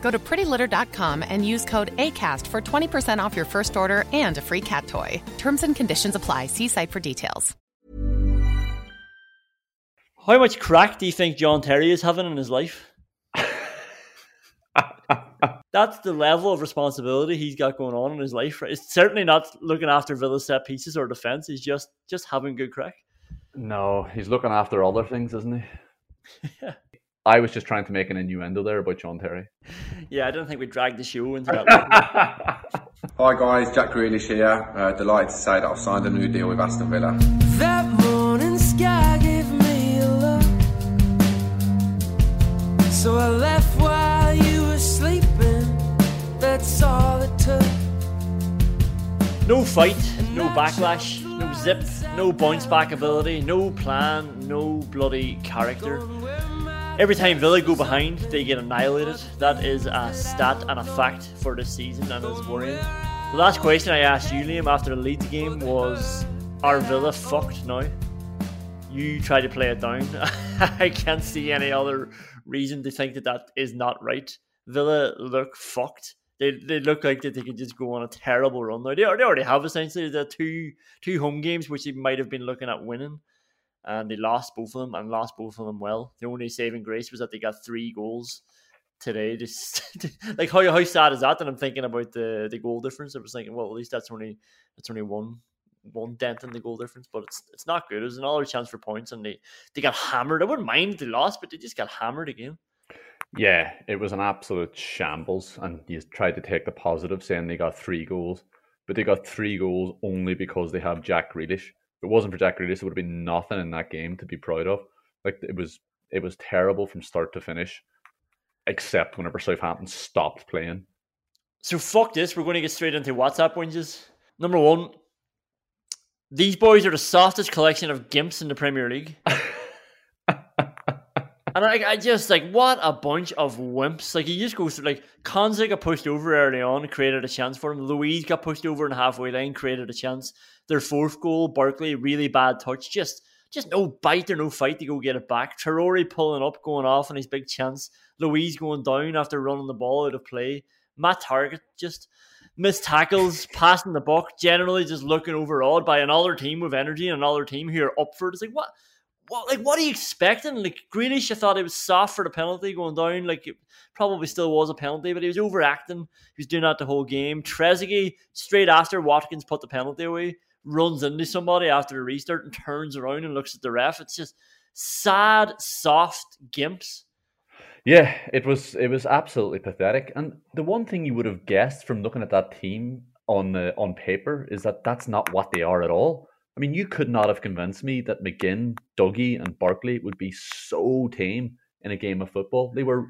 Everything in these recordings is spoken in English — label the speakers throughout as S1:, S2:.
S1: Go to prettylitter.com and use code ACAST for 20% off your first order and a free cat toy. Terms and conditions apply. See site for details.
S2: How much crack do you think John Terry is having in his life? That's the level of responsibility he's got going on in his life. It's certainly not looking after Villa set pieces or defense. He's just just having good crack.
S3: No, he's looking after other things, isn't he? yeah. I was just trying to make an innuendo there about John Terry.
S2: Yeah, I don't think we dragged the show into that.
S4: Hi guys, Jack Grealish here. Uh, delighted to say that I've signed a new deal with Aston Villa.
S5: That morning sky gave me a look, so I left while you were sleeping. That's all it took.
S2: No fight, no backlash, no zip, no bounce back ability, no plan, no bloody character. Every time Villa go behind, they get annihilated. That is a stat and a fact for this season and it's worrying. The last question I asked you, Liam, after the Leeds game was Are Villa fucked now? You try to play it down. I can't see any other reason to think that that is not right. Villa look fucked. They, they look like that they could just go on a terrible run now. They, they already have essentially the two two home games which they might have been looking at winning and they lost both of them and lost both of them well. The only saving grace was that they got three goals today. Just like how how sad is that? And I'm thinking about the the goal difference. I was thinking, well, at least that's only that's only one one dent in the goal difference, but it's it's not good. It was another chance for points, and they they got hammered. I wouldn't mind if they lost, but they just got hammered again.
S3: Yeah, it was an absolute shambles, and you tried to take the positive, saying they got three goals, but they got three goals only because they have Jack Grealish it wasn't for Jack Grealish, it would have been nothing in that game to be proud of. Like it was, it was terrible from start to finish, except whenever Southampton stopped playing.
S2: So fuck this. We're going to get straight into WhatsApp whinges. Number one, these boys are the softest collection of gimps in the Premier League. And I, I just like what a bunch of wimps. Like he just goes through like Konsa got pushed over early on, created a chance for him. Luiz got pushed over in halfway line, created a chance. Their fourth goal, Barkley, really bad touch. Just just no bite or no fight to go get it back. Traore pulling up, going off on his big chance. Luiz going down after running the ball out of play. Matt Targett just missed tackles, passing the buck, generally just looking overawed by another team with energy and another team who are up for it. It's like what what like what are you expecting? Like Grealish, I thought it was soft for the penalty going down. Like it probably still was a penalty, but he was overacting. He was doing that the whole game. Trezeguet straight after Watkins put the penalty away, runs into somebody after the restart and turns around and looks at the ref. It's just sad, soft gimps.
S3: Yeah, it was it was absolutely pathetic. And the one thing you would have guessed from looking at that team on the, on paper is that that's not what they are at all. I mean, you could not have convinced me that McGinn, Dougie, and Barkley would be so tame in a game of football. They were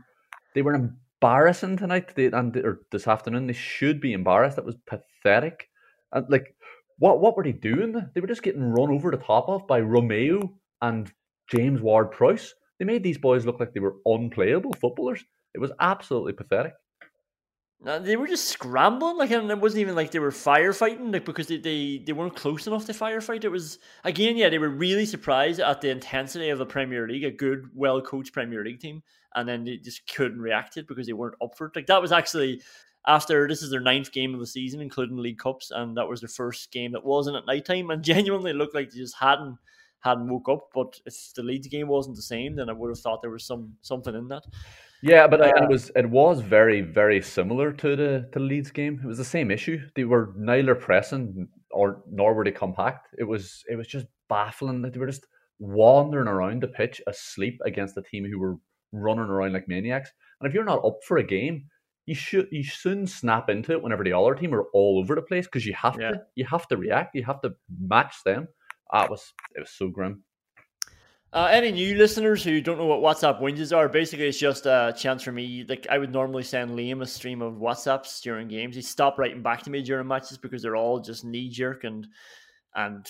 S3: they were embarrassing tonight they, and or this afternoon. They should be embarrassed. That was pathetic. And like, what what were they doing? They were just getting run over the top of by Romeu and James Ward Prowse. They made these boys look like they were unplayable footballers. It was absolutely pathetic.
S2: They were just scrambling, like, and it wasn't even like they were firefighting, like, because they, they, they weren't close enough to firefight. It was, again, yeah, they were really surprised at the intensity of the Premier League, a good, well coached Premier League team, and then they just couldn't react to it because they weren't up for it. Like, that was actually after this is their ninth game of the season, including League Cups, and that was their first game that wasn't at night time, and genuinely looked like they just hadn't hadn't woke up. But if the Leeds game wasn't the same, then I would have thought there was some something in that.
S3: Yeah, but uh, it was it was very very similar to the to the Leeds game. It was the same issue. They were neither pressing or nor were they compact. It was it was just baffling that they were just wandering around the pitch asleep against a team who were running around like maniacs. And if you're not up for a game, you should you soon snap into it whenever the other team are all over the place because you have
S2: Yeah.
S3: to you have to react. You have to match them. Ah, it was it was so grim.
S2: Uh, any new listeners who don't know what WhatsApp whinges are, basically it's just a chance for me. Like I would normally send Liam a stream of WhatsApps during games. He stopped writing back to me during matches because they're all just knee jerk and and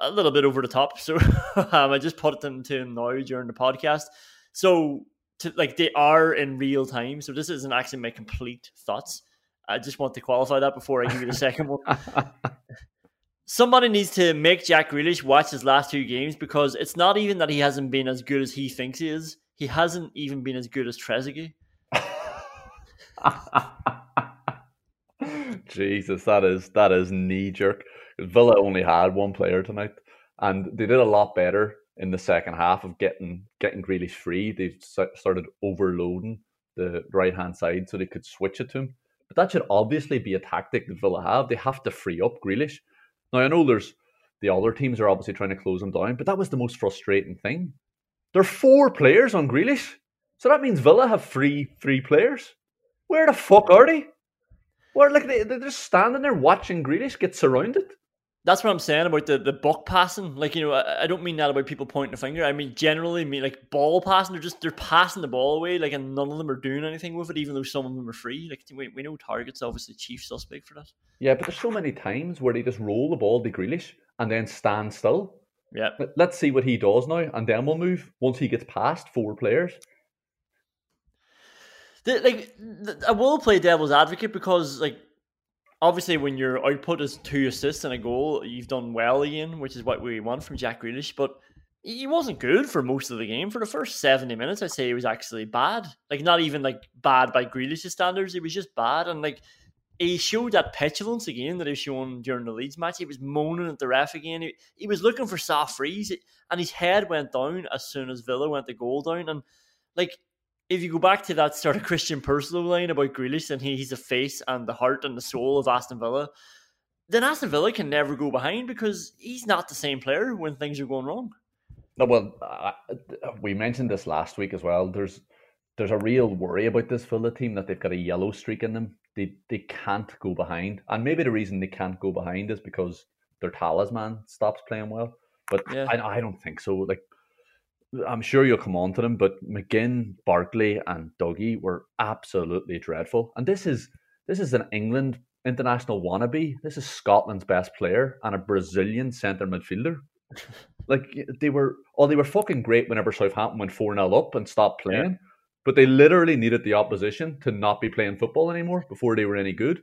S2: a little bit over the top. So um, I just put them to him now during the podcast. So to, like they are in real time. So this isn't actually my complete thoughts. I just want to qualify that before I give you the second one. Somebody needs to make Jack Grealish watch his last two games because it's not even that he hasn't been as good as he thinks he is. He hasn't even been as good as Trezeguet.
S3: Jesus, that is that is knee jerk. Villa only had one player tonight, and they did a lot better in the second half of getting getting Grealish free. They started overloading the right hand side so they could switch it to him. But that should obviously be a tactic that Villa have. They have to free up Grealish. Now I know there's the other teams are obviously trying to close him down, but that was the most frustrating thing. There are four players on Grealish, so that means Villa have three three players. Where the fuck are they? Where like they, they're just standing there watching Grealish get surrounded.
S2: That's what I'm saying about the, the buck passing. Like, you know, I, I don't mean that about people pointing the finger. I mean generally mean like ball passing. They're just they're passing the ball away, like and none of them are doing anything with it, even though some of them are free. Like we, we know Targett's obviously chief suspect for that.
S3: Yeah, but there's so many times where they just roll the ball to Grealish and then stand still.
S2: Yeah.
S3: Let- Let's see what he does now, and then we'll move once he gets past four players.
S2: The, like th- I will play devil's advocate because like obviously when your output is two assists and a goal, you've done well again, which is what we want from Jack Grealish. But he wasn't good for most of the game. For the first seventy minutes, I'd say he was actually bad. Like not even like bad by Grealish's standards. He was just bad, and like he showed that petulance again that he shown during the Leeds match. He was moaning at the ref again. He, he was looking for soft frees, and his head went down as soon as Villa went the goal down. And like if you go back to that sort of Christian Purslow line about Grealish and he, he's the face and the heart and the soul of Aston Villa, then Aston Villa can never go behind because he's not the same player when things are going wrong.
S3: No, well, uh, we mentioned this last week as well. There's there's a real worry about this Villa team that they've got a yellow streak in them. They they can't go behind, and maybe the reason they can't go behind is because their talisman stops playing well. But
S2: Yeah.
S3: I, I don't think so. Like I'm sure you'll come on to them, but McGinn, Barkley, and Dougie were absolutely dreadful. And this is this is an England international wannabe. This is Scotland's best player and a Brazilian centre midfielder. Like they were, oh, they were fucking great whenever Southampton went four 0 up and stopped playing. But they literally needed the opposition to not be playing football anymore before they were any good.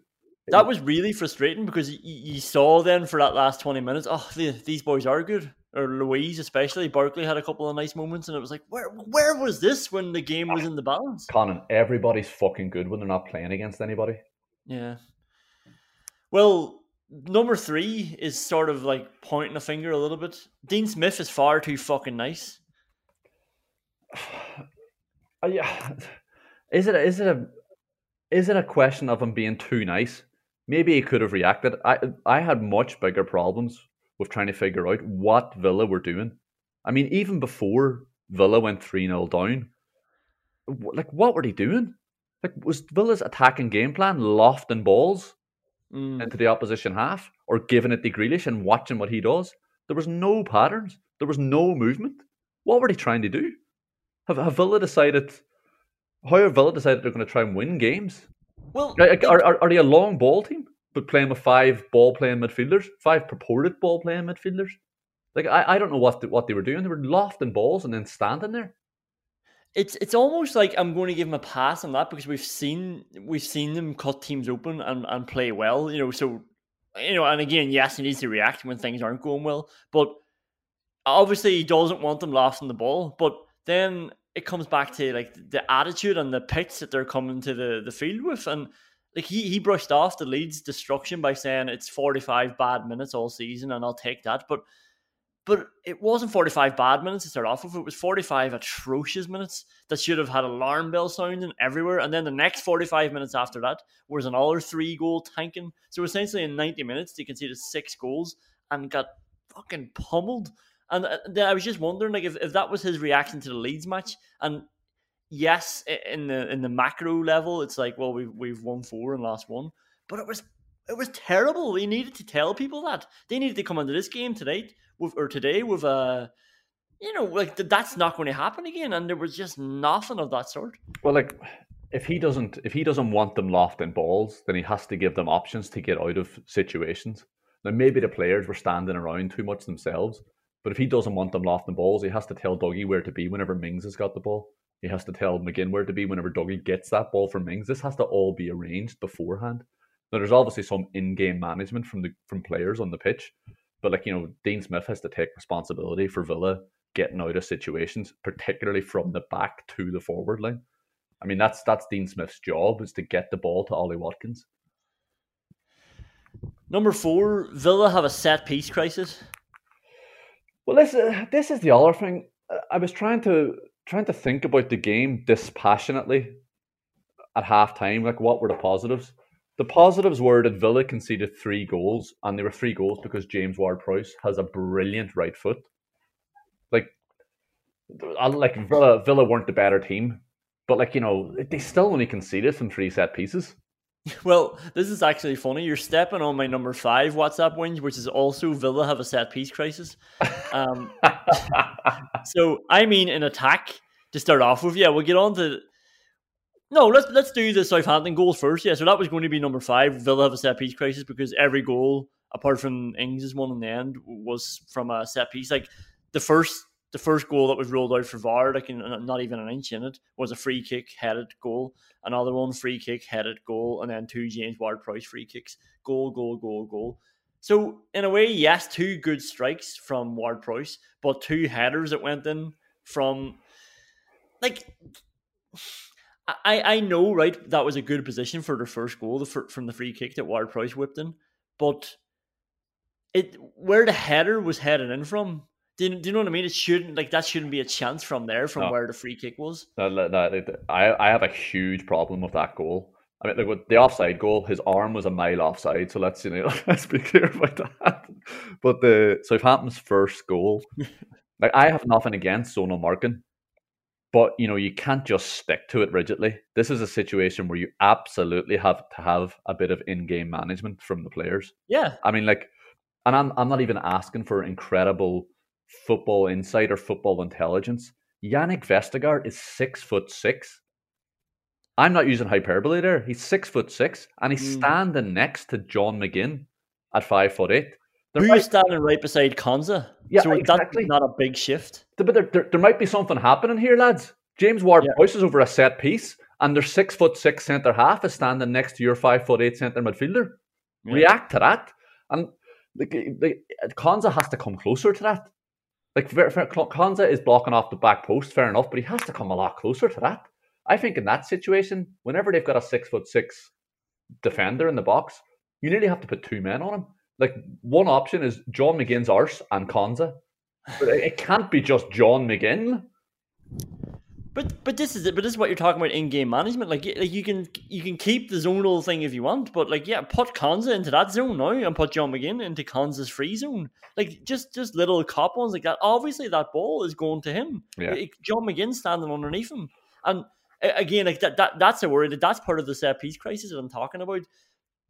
S2: That was really frustrating because you, you saw then for that last 20 minutes, oh, the, these boys are good. Or Luiz, especially. Barkley had a couple of nice moments, and it was like, where where was this when the game was in the balance?
S3: Conán, everybody's fucking good when they're not playing against anybody.
S2: Yeah. Well, number three is sort of like pointing a finger a little bit. Dean Smith is far too fucking nice.
S3: Yeah, is it is it a is it a question of him being too nice? Maybe he could have reacted. I I had much bigger problems with trying to figure out what Villa were doing. I mean, even before Villa went three 0 down, like what were they doing? Like was Villa's attacking game plan lofting balls
S2: Mm.
S3: into the opposition half or giving it to Grealish and watching what he does? There was no patterns. There was no movement. What were they trying to do? Have, have Villa decided? How have Villa decided they're going to try and win games?
S2: Well,
S3: are, are, are they a long ball team, but playing with five ball playing midfielders, five purported ball playing midfielders? Like I, I don't know what the, what they were doing. They were lofting balls and then standing there.
S2: it's it's almost like I'm going to give him a pass on that because we've seen we've seen them cut teams open and, and play well, you know. So you know, and again, yes, he needs to react when things aren't going well, but obviously he doesn't want them lofting the ball. But then it comes back to like the attitude and the pitch that they're coming to the, the field with, and like he he brushed off the Leeds destruction by saying it's 45 bad minutes all season, and I'll take that, but but it wasn't 45 bad minutes to start off with. It was 45 atrocious minutes that should have had alarm bell sounding everywhere. And then the next 45 minutes after that was another three goal tanking. So essentially, in 90 minutes, they conceded six goals and got fucking pummeled. And uh, I was just wondering, like, if, if that was his reaction to the Leeds match. And yes, in the in the macro level, it's like, well, we've we've won four and lost one, but it was it was terrible. He needed to tell people that they needed to come into this game tonight with or today with a, you know, like that's not going to happen again. And there was just nothing of that sort.
S3: Well, like if he doesn't if he doesn't want them lofting balls, then he has to give them options to get out of situations. Now maybe the players were standing around too much themselves, but if he doesn't want them lofting balls, he has to tell Dougie where to be whenever Mings has got the ball. He has to tell McGinn where to be whenever Dougie gets that ball from Mings. This has to all be arranged beforehand. Now there's obviously some in-game management from the from players on the pitch, but like you know, Dean Smith has to take responsibility for Villa getting out of situations, particularly from the back to the forward line. I mean, that's that's Dean Smith's job is to get the ball to Ollie Watkins.
S2: Number four, Villa have a set piece crisis.
S3: Well, this uh, this is the other thing. I was trying to trying to think about the game dispassionately at halftime. Like, what were the positives? The positives were that Villa conceded three goals, and they were three goals because James Ward-Prowse has a brilliant right foot. Like, like Villa, Villa weren't the better team, but like you know, they still only conceded from three set pieces.
S2: Well, this is actually funny. You're stepping on my number five WhatsApp wins, which is also Villa have a set piece crisis. Um, so I mean, in attack to start off with, yeah, we'll get on to no, let's let's do the Southampton goals first. Yeah, so that was going to be number five. Villa have a set piece crisis because every goal, apart from Ings' one in the end, was from a set piece. Like the first the first goal that was rolled out for VAR, like not even an inch in it, was a free kick headed goal. Another one free kick headed goal, and then two James Ward-Prowse free kicks. Goal, goal, goal, goal. So in a way, yes, two good strikes from Ward-Prowse, but two headers that went in from like I, I know, right, that was a good position for their first goal the, from the free kick that Ward-Prowse whipped in, but it where the header was headed in from, do you, do you know what I mean? It shouldn't like that shouldn't be a chance from there from no. where the free kick was.
S3: No, no, I I have a huge problem with that goal. I mean, like with the offside goal, his arm was a mile offside. So let's you know, let's be clear about that. But the Southampton's first goal, like I have nothing against Zonal marking but you know you can't just stick to it rigidly this is a situation where you absolutely have to have a bit of in-game management from the players
S2: yeah
S3: i mean like and i'm, I'm not even asking for incredible football insight or football intelligence Yannick Vestergaard is six foot six i'm not using hyperbole there he's six foot six and he's mm. standing next to john mcginn at five foot eight
S2: there Who's might... standing right beside Konsa?
S3: Yeah,
S2: so
S3: exactly.
S2: that's not a big shift.
S3: But there, there, there might be something happening here, lads. James Ward yeah. is over a set piece, and their six foot six centre half is standing next to your five foot eight centre midfielder. Yeah. React to that, and the, the, Konsa has to come closer to that. Like Konsa is blocking off the back post, fair enough, but he has to come a lot closer to that. I think in that situation, whenever they've got a six foot six defender in the box, you nearly have to put two men on him like one option is John McGinn's arse and Konsa, but it can't be just John McGinn.
S2: But but this is it. But this is what you're talking about in game management. Like, like you can you can keep the zonal thing if you want, but like yeah, put Konsa into that zone now and put John McGinn into Konsa's free zone. Like just just little cop ones like that. Obviously, that ball is going to him.
S3: Yeah.
S2: John McGinn standing underneath him, and again, like that, that that's a worry. That that's part of the set piece crisis that I'm talking about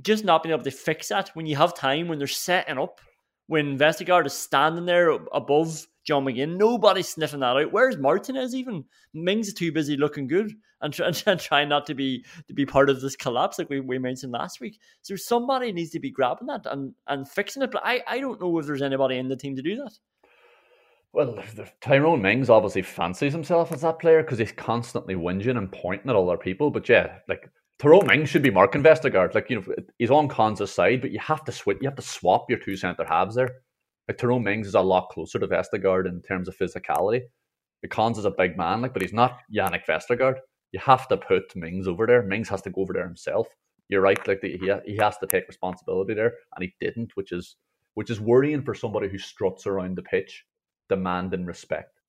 S2: just not being able to fix that when you have time, when they're setting up, when Vestergaard is standing there above John McGinn, nobody's sniffing that out. Where's Martinez even? Mings too busy looking good and, try, and trying not to be to be part of this collapse like we, we mentioned last week. So somebody needs to be grabbing that and, and fixing it. But I, I don't know if there's anybody in the team to do that.
S3: Well, the Tyrone Mings obviously fancies himself as that player because he's constantly whinging and pointing at other people. But yeah, like Tyrone Mings should be Mark Vestergaard. Like you know, he's on Konsa's side, but you have to switch. You have to swap your two centre halves there. Like Tyrone Mings is a lot closer to Vestergaard in terms of physicality. Cons is a big man, like, but he's not Yannick Vestergaard. You have to put Mings over there. Mings has to go over there himself. You're right, like the, he he has to take responsibility there, and he didn't, which is which is worrying for somebody who struts around the pitch demanding respect.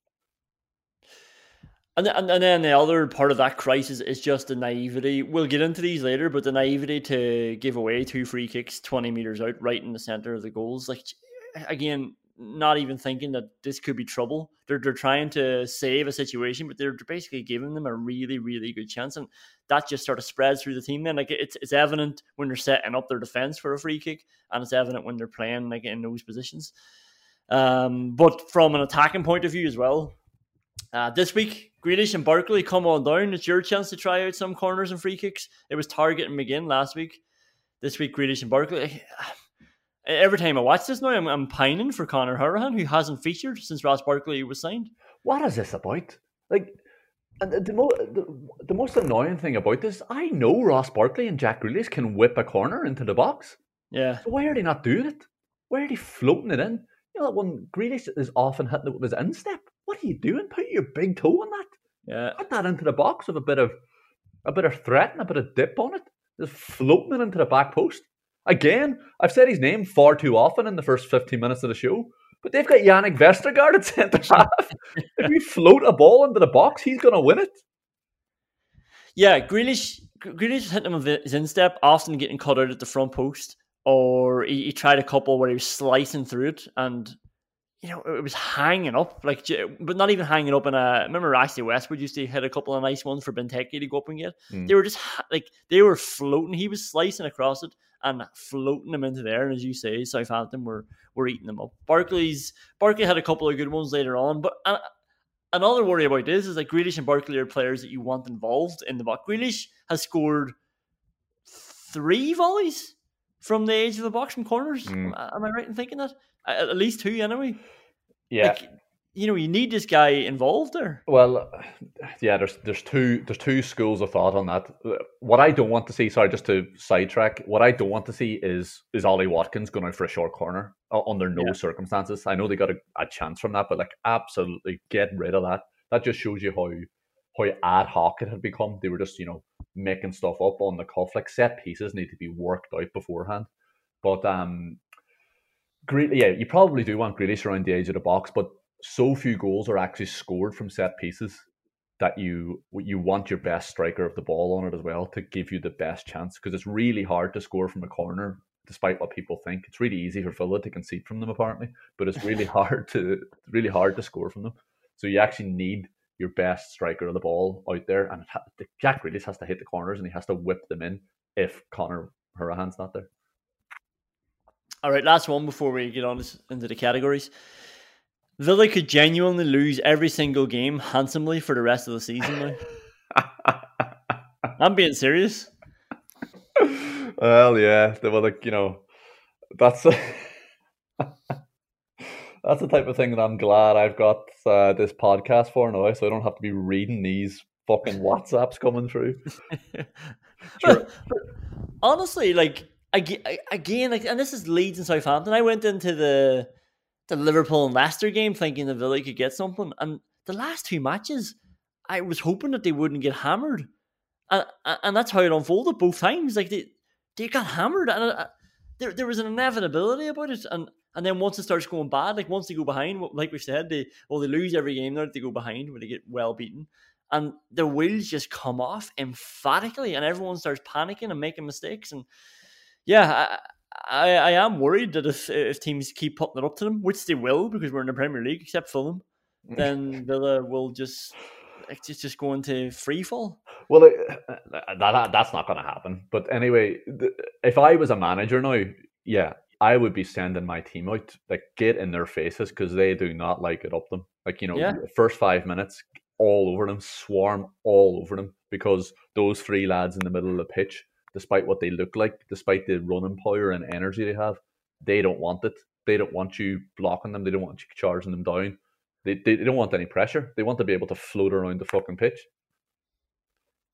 S2: And, and, and then the other part of that crisis is just the naivety. We'll get into these later, but the naivety to give away two free kicks 20 meters out, right in the center of the goals. Like, again, not even thinking that this could be trouble. They're, they're trying to save a situation, but they're basically giving them a really, really good chance. And that just sort of spreads through the team. Then, like, it's, it's evident when they're setting up their defense for a free kick, and it's evident when they're playing, like, in those positions. Um, but from an attacking point of view as well, uh, this week, Grealish and Barkley come on down. It's your chance to try out some corners and free kicks. It was Targett and McGinn last week. This week, Grealish and Barkley. Every time I watch this now, I'm, I'm pining for Conor Hourihane, who hasn't featured since Ross Barkley was signed.
S3: What is this about? Like, and the, mo- the, the most annoying thing about this, I know Ross Barkley and Jack Grealish can whip a corner into the box.
S2: Yeah.
S3: So why are they not doing it? Why are they floating it in? You know, that one Grealish is often hitting it with his instep, what are you doing? Put your big toe on that.
S2: Yeah.
S3: Put that into the box with a bit of a bit of threat and a bit of dip on it. Just floating it into the back post. Again, I've said his name far too often in the first 15 minutes of the show, but they've got Yannick Vestergaard at centre half. if we float a ball into the box, he's going to win it.
S2: Yeah, Grealish, Grealish hit him with his instep, often getting cut out at the front post, or he, he tried a couple where he was slicing through it, and you know, it was hanging up, like, but not even hanging up in a. Remember, Ashley Westwood used to hit a couple of nice ones for Benteke to go up and get. Mm. They were just like they were floating. He was slicing across it and floating them into there. And as you say, Southampton were were eating them up. Barclays Barkley had a couple of good ones later on, but uh, another worry about this is that Grealish and Barkley are players that you want involved in the box. Grealish has scored three volleys from the edge of the box from corners. Mm. Am I right in thinking that? At least two, anyway.
S3: Yeah.
S2: Like, you know, you need this guy involved there.
S3: Well, yeah, there's there's two there's two schools of thought on that. What I don't want to see, sorry, just to sidetrack, what I don't want to see is is Ollie Watkins going out for a short corner under no yeah. circumstances. I know they got a, a chance from that, but like absolutely get rid of that. That just shows you how how ad hoc it had become. They were just you know making stuff up on the cuff. Like set pieces need to be worked out beforehand. But um, great, yeah, you probably do want Grealish around the edge of the box, but so few goals are actually scored from set pieces that you you want your best striker of the ball on it as well to give you the best chance because it's really hard to score from a corner despite what people think. It's really easy for Villa to concede from them apparently but it's really hard to really hard to score from them. So you actually need your best striker of the ball out there and Jack Grealish has to hit the corners and he has to whip them in if Conor Hourihane's not there.
S2: All right last one before we get on into the categories Villa could genuinely lose every single game handsomely for the rest of the season. I'm being serious.
S3: Well, yeah, they were like you know, that's a, that's the type of thing that I'm glad I've got uh, this podcast for now, so I don't have to be reading these fucking WhatsApps coming through.
S2: sure. honestly, like again, like, and this is Leeds and Southampton. I went into the the Liverpool and Leicester game thinking the Villa could get something. And the last two matches, I was hoping that they wouldn't get hammered. And, and that's how it unfolded both times. Like they, they got hammered. And uh, there, there was an inevitability about it. And and then once it starts going bad, like once they go behind, like we said, they well they lose every game now. They go behind when they get well beaten, and the wheels just come off emphatically, and everyone starts panicking and making mistakes. And yeah, I, I am worried that if if teams keep putting it up to them, which they will because we're in the Premier League, except Fulham, then Villa will just it's just going to free fall.
S3: Well, uh, that, that that's not going to happen. But anyway, if I was a manager now, yeah, I would be sending my team out like get in their faces because they do not like it up them. Like you know, yeah. first five minutes all over them, swarm all over them because those three lads in the middle of the pitch despite what they look like, despite the running power and energy they have, they don't want it. They don't want you blocking them. They don't want you charging them down. They, they they don't want any pressure. They want to be able to float around the fucking pitch.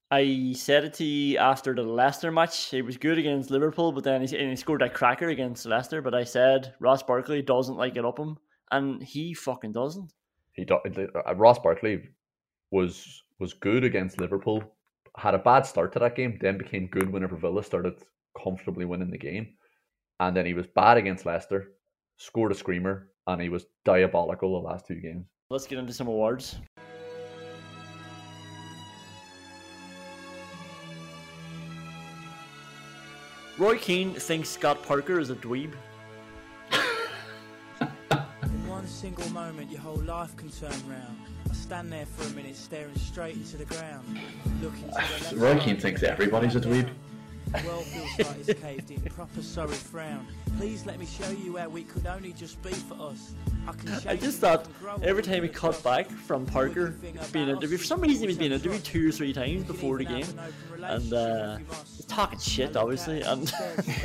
S2: I said it to you after the Leicester match. He was good against Liverpool, but then he, and he scored that cracker against Leicester. But I said Ross Barkley doesn't like it up him, and he fucking doesn't.
S3: He do- uh, Ross Barkley was was good against Liverpool. Had a bad start to that game, then became good whenever Villa started comfortably winning the game, and then he was bad against Leicester. Scored a screamer, and he was diabolical the last two games.
S2: Let's get into some awards. Roy Keane thinks Scott Parker is a dweeb.
S5: In one single moment, your whole life can turn round. I stand there for a minute, staring straight into the ground. Looking to the left
S6: Roy Keane thinks everybody's a dweeb.
S5: The world feels like it's caved in, proper sorry frown. Please let me show you how we could only just be for us. I can
S2: I just thought every time he
S5: with
S2: cut back from Parker being interviewed, for some reason he was being interviewed two or three times before the game, and uh, he's talking shit obviously, and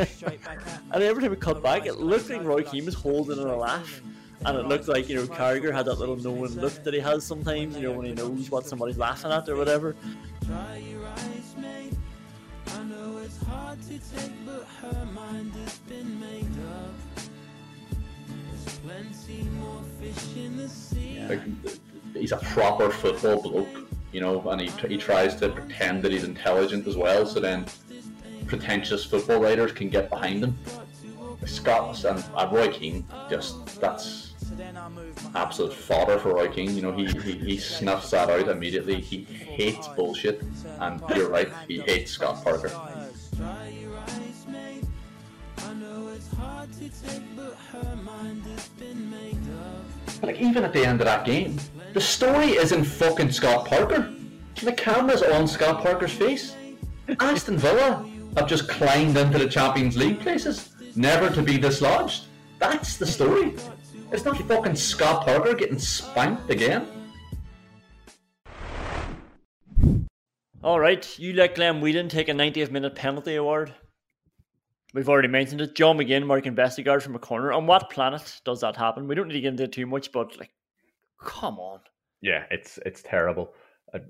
S2: and every time he cut back, it looked like Roy Keane was holding in a laugh, and it looked like you know Carragher had that little knowing look that he has sometimes, you know when he knows what somebody's laughing at or whatever.
S6: Like, he's a proper football bloke, you know, and he, he tries to pretend that he's intelligent as well, so then pretentious football writers can get behind him. Scott and uh, Roy Keane, just that's absolute fodder for Roy Keane. You know, he, he, he snuffs that out immediately. He hates bullshit, and you're right, he hates Scott Parker. Like even at the end of that game, the story isn't fucking Scott Parker. The camera's on Scott Parker's face. Aston Villa have just climbed into the Champions League places, never to be dislodged. That's the story. It's not fucking Scott Parker getting spanked again.
S2: All right, you let Glenn Whelan take a 90th minute penalty award. We've already mentioned it. John McGinn marking Vestergaard from a corner. On what planet does that happen? We don't need to get into it too much, but like, come on.
S3: Yeah, it's it's terrible. Uh,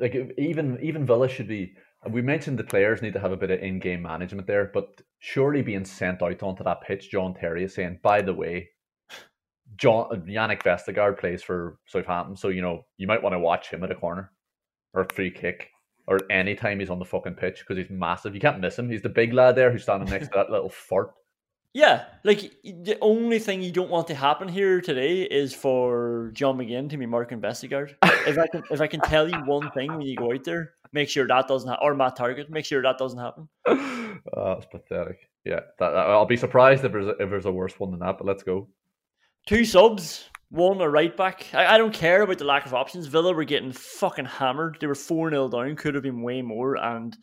S3: like even even Villa should be. We mentioned the players need to have a bit of in-game management there, but surely being sent out onto that pitch, John Terry is saying, by the way, John Yannick Vestergaard plays for Southampton, so you know you might want to watch him at a corner or a free kick or any time he's on the fucking pitch because he's massive. You can't miss him. He's the big lad there who's standing next to that little fart.
S2: Yeah, like the only thing you don't want to happen here today is for John McGinn to be marking Vestergaard. if I can, if I can tell you one thing when you go out there, make sure that doesn't happen. Or Matt Targett, make sure that doesn't happen.
S3: Oh, that's pathetic. Yeah, that, I'll be surprised if there's a, if there's a worse one than that. But let's go.
S2: Two subs, one a right back. I, I don't care about the lack of options. Villa were getting fucking hammered. They were 4 0 down, could have been way more. And,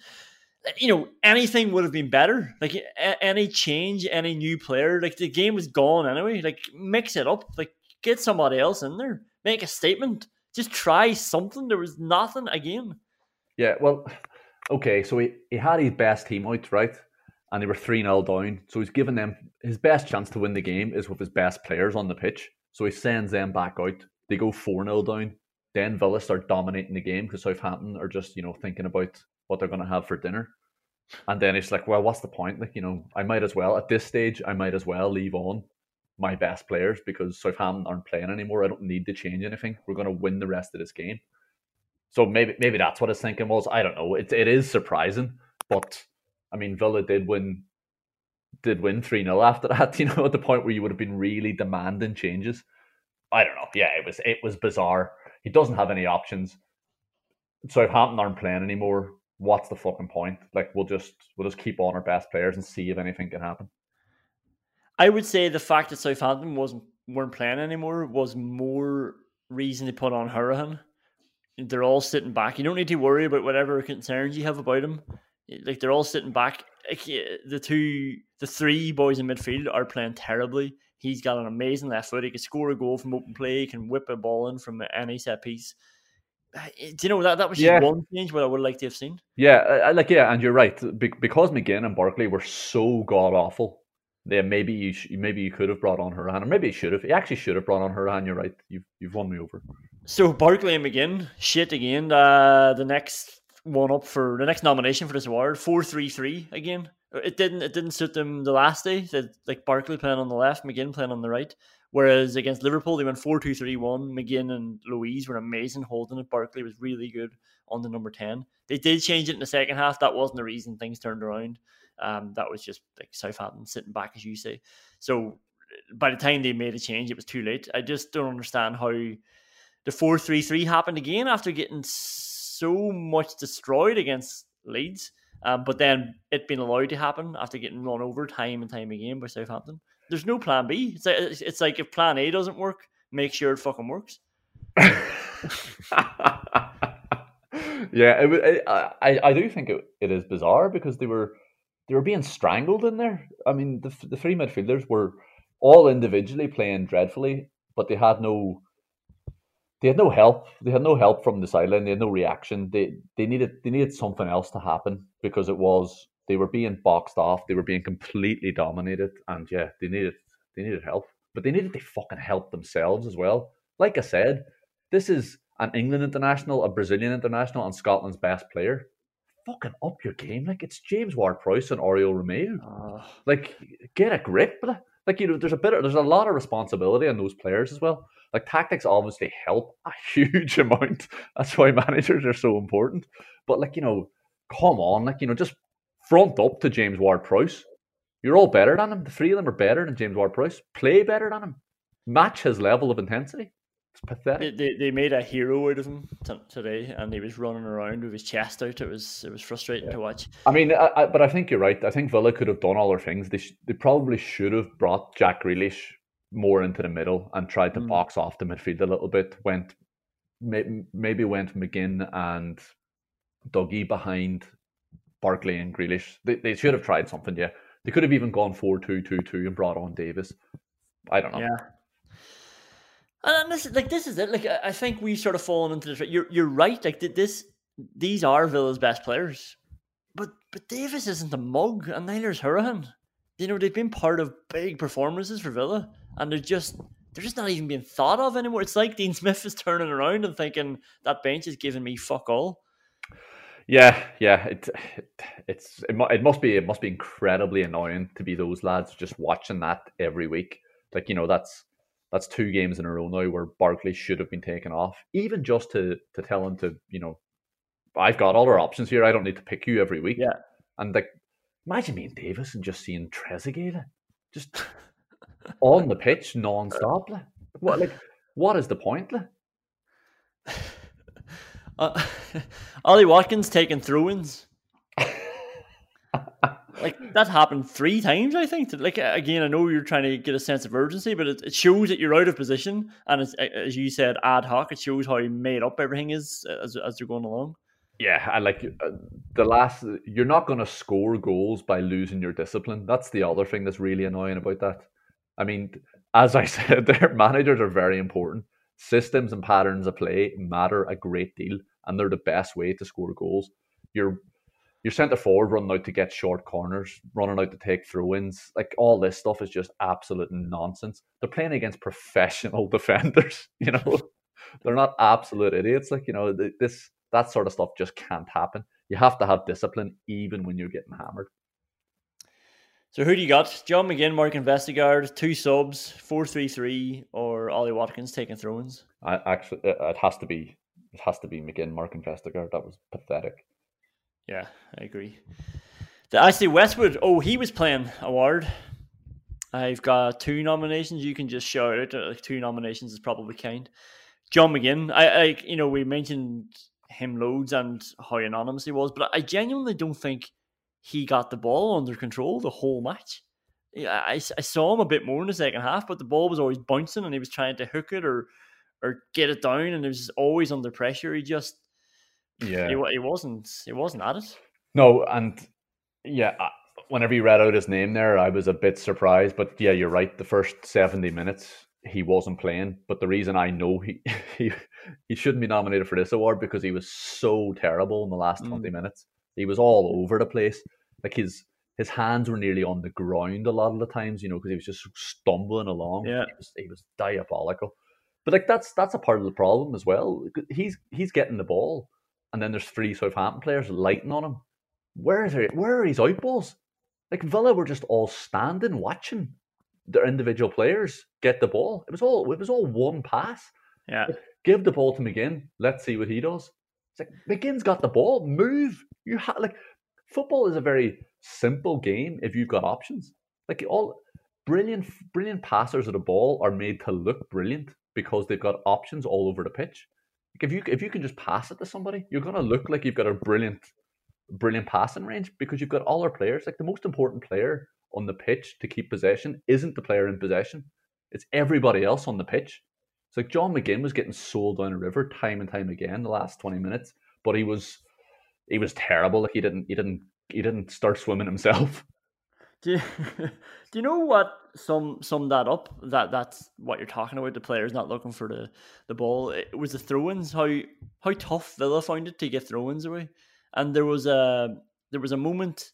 S2: you know, anything would have been better. Like, a- any change, any new player. Like, the game was gone anyway. Like, mix it up. Like, get somebody else in there. Make a statement. Just try something. There was nothing again.
S3: Yeah, well, okay, so he, he had his best team out, right? And they were 3 0 down. So he's given them his best chance to win the game is with his best players on the pitch. So he sends them back out. They go 4 0 down. Then Villa start dominating the game because Southampton are just, you know, thinking about what they're going to have for dinner. And then it's like, well, what's the point? Like, you know, I might as well, at this stage, I might as well leave on my best players because Southampton aren't playing anymore. I don't need to change anything. We're going to win the rest of this game. So maybe maybe that's what his thinking was. I don't know. It it is surprising, but I mean Villa did win did win 3 0 after that, you know, at the point where you would have been really demanding changes. I don't know. Yeah, it was it was bizarre. He doesn't have any options. so Southampton aren't playing anymore. What's the fucking point? Like we'll just we'll just keep on our best players and see if anything can happen.
S2: I would say the fact that Southampton wasn't weren't playing anymore was more reason to put on Hourihane. They're all sitting back. You don't need to worry about whatever concerns you have about them. Like they're all sitting back. Like, the two, the three boys in midfield are playing terribly. He's got an amazing left foot. He can score a goal from open play. He can whip a ball in from any set piece. Uh, Do you know that that was just
S3: Yeah.
S2: one change what I would like to have seen.
S3: Yeah, I, like yeah, and you're right Be- because McGinn and Barkley were so god awful. Yeah, maybe you sh- maybe you could have brought on Hourihane, or maybe you should have. You actually should have brought on Hourihane. You're right. You've you've won me over.
S2: So Barkley and McGinn, shit again. Uh, the next one up for the next nomination for this award, four three three again. It didn't it didn't suit them the last day. They, like Barkley playing on the left, McGinn playing on the right. Whereas against Liverpool, they went 4 2 3 1. McGinn and Luiz were amazing holding it. Barkley was really good on the number 10. They did change it in the second half. That wasn't the reason things turned around. Um, that was just like Southampton sitting back, as you say. So by the time they made a change, it was too late. I just don't understand how the 4 3 3 happened again after getting so much destroyed against Leeds. Um, but then it being allowed to happen after getting run over time and time again by Southampton there's no plan B. It's like, it's like if plan A doesn't work, make sure it fucking works.
S3: yeah, it, it, I I do think it, it is bizarre because they were they were being strangled in there. I mean, the the three midfielders were all individually playing dreadfully, but they had no they had no help. They had no help from the sideline. They had no reaction. They they needed they needed something else to happen because it was they were being boxed off. They were being completely dominated, and yeah, they needed they needed help, but they needed to fucking help themselves as well. Like I said, this is an England international, a Brazilian international, and Scotland's best player. Fucking up your game, like it's James Ward-Prowse and Oriol Romeu. Oh. Like, get a grip, like you know, there's a bit, of, there's a lot of responsibility on those players as well. Like tactics obviously help a huge amount. That's why managers are so important. But like you know, come on, like you know, just front up to James Ward Prowse. You're all better than him. The three of them are better than James Ward Prowse. Play better than him. Match his level of intensity. It's pathetic.
S2: They, they, they made a hero out of him t- today, and he was running around with his chest out. It was it was frustrating yeah. to watch.
S3: I mean, I, I, but I think you're right. I think Villa could have done all their things. They sh- they probably should have brought Jack Grealish more into the middle and tried to mm. box off the midfield a little bit. Went maybe went McGinn and Dougie behind Barkley and Grealish. They, they should have tried something, yeah. They could have even gone 4 2 2 2 and brought on Davis. I don't know.
S2: Yeah. And this like this is it. Like I think we sort of fallen into this. You're you're right. Like this, these are Villa's best players, but but Davis isn't a mug, and neither is Hourihane. You know they've been part of big performances for Villa, and they're just they're just not even being thought of anymore. It's like Dean Smith is turning around and thinking that bench is giving me fuck all.
S3: Yeah, yeah, it it's it, it must be it must be incredibly annoying to be those lads just watching that every week. Like you know, that's that's two games in a row now where Barkley should have been taken off, even just to to tell him to you know, I've got all our options here. I don't need to pick you every week.
S2: Yeah,
S3: and like imagine being Davis and just seeing Trezeguet just on the pitch non-stop. Like, what like what is the point? Like?
S2: Uh, Ollie Watkins taking throw-ins. Like that happened three times, I think. Like again, I know you're trying to get a sense of urgency, but it, it shows that you're out of position, and as you said, ad hoc. It shows how made up everything is as as you're going along.
S3: Yeah, I like uh, the last. You're not going to score goals by losing your discipline. That's the other thing that's really annoying about that. I mean, as I said, their managers are very important systems and patterns of play matter a great deal, and they're the best way to score goals. Your your centre forward running out to get short corners, running out to take throw ins, like all this stuff is just absolute nonsense. They're playing against professional defenders, you know. they're not absolute idiots. Like you know, this that sort of stuff just can't happen. You have to have discipline even when you're getting hammered.
S2: So who do you got? John McGinn, Mark Vestergaard, two subs, four three three, or Ollie Watkins taking throw-ins?
S3: I actually, it has to be, it has to be McGinn, Mark Vestergaard. That was pathetic.
S2: Yeah, I agree. The Ashley Westwood. Oh, he was playing award. I've got two nominations. You can just shout out. Like uh, two nominations is probably kind. John McGinn. I, I, you know, we mentioned him loads and how anonymous he was, but I genuinely don't think he got the ball under control the whole match. I, I saw him a bit more in the second half, but the ball was always bouncing and he was trying to hook it or or get it down, and it was always under pressure. He just yeah, he, he wasn't he wasn't at it.
S3: No, and yeah, whenever you read out his name there, I was a bit surprised. But yeah, you're right. The first seventy minutes he wasn't playing, but the reason I know he he he shouldn't be nominated for this award because he was so terrible in the last twenty mm. minutes. He was all over the place. Like his his hands were nearly on the ground a lot of the times, you know, because he was just stumbling along.
S2: Yeah.
S3: he was, he was diabolical. But like that's that's a part of the problem as well. He's he's getting the ball, and then there's three Southampton players lighting on him. Where is it? Where are his outballs? Like Villa were just all standing watching their individual players get the ball. It was all it was all one pass.
S2: Yeah.
S3: Give the ball to McGinn. Let's see what he does. It's like McGinn's got the ball. Move. You have like football is a very simple game if you've got options. Like all brilliant, brilliant passers of the ball are made to look brilliant because they've got options all over the pitch. If you if you can just pass it to somebody, you're gonna look like you've got a brilliant, brilliant passing range because you've got all our players. Like the most important player on the pitch to keep possession isn't the player in possession; it's everybody else on the pitch. It's like John McGinn was getting sold down a river time and time again the last twenty minutes, but he was he was terrible. Like he didn't he didn't he didn't start swimming himself.
S2: Do you, do you know what sum sum that up? That that's what you're talking about. The players not looking for the, the ball. It was the throw-ins. How how tough Villa found it to get throw-ins away. And there was a there was a moment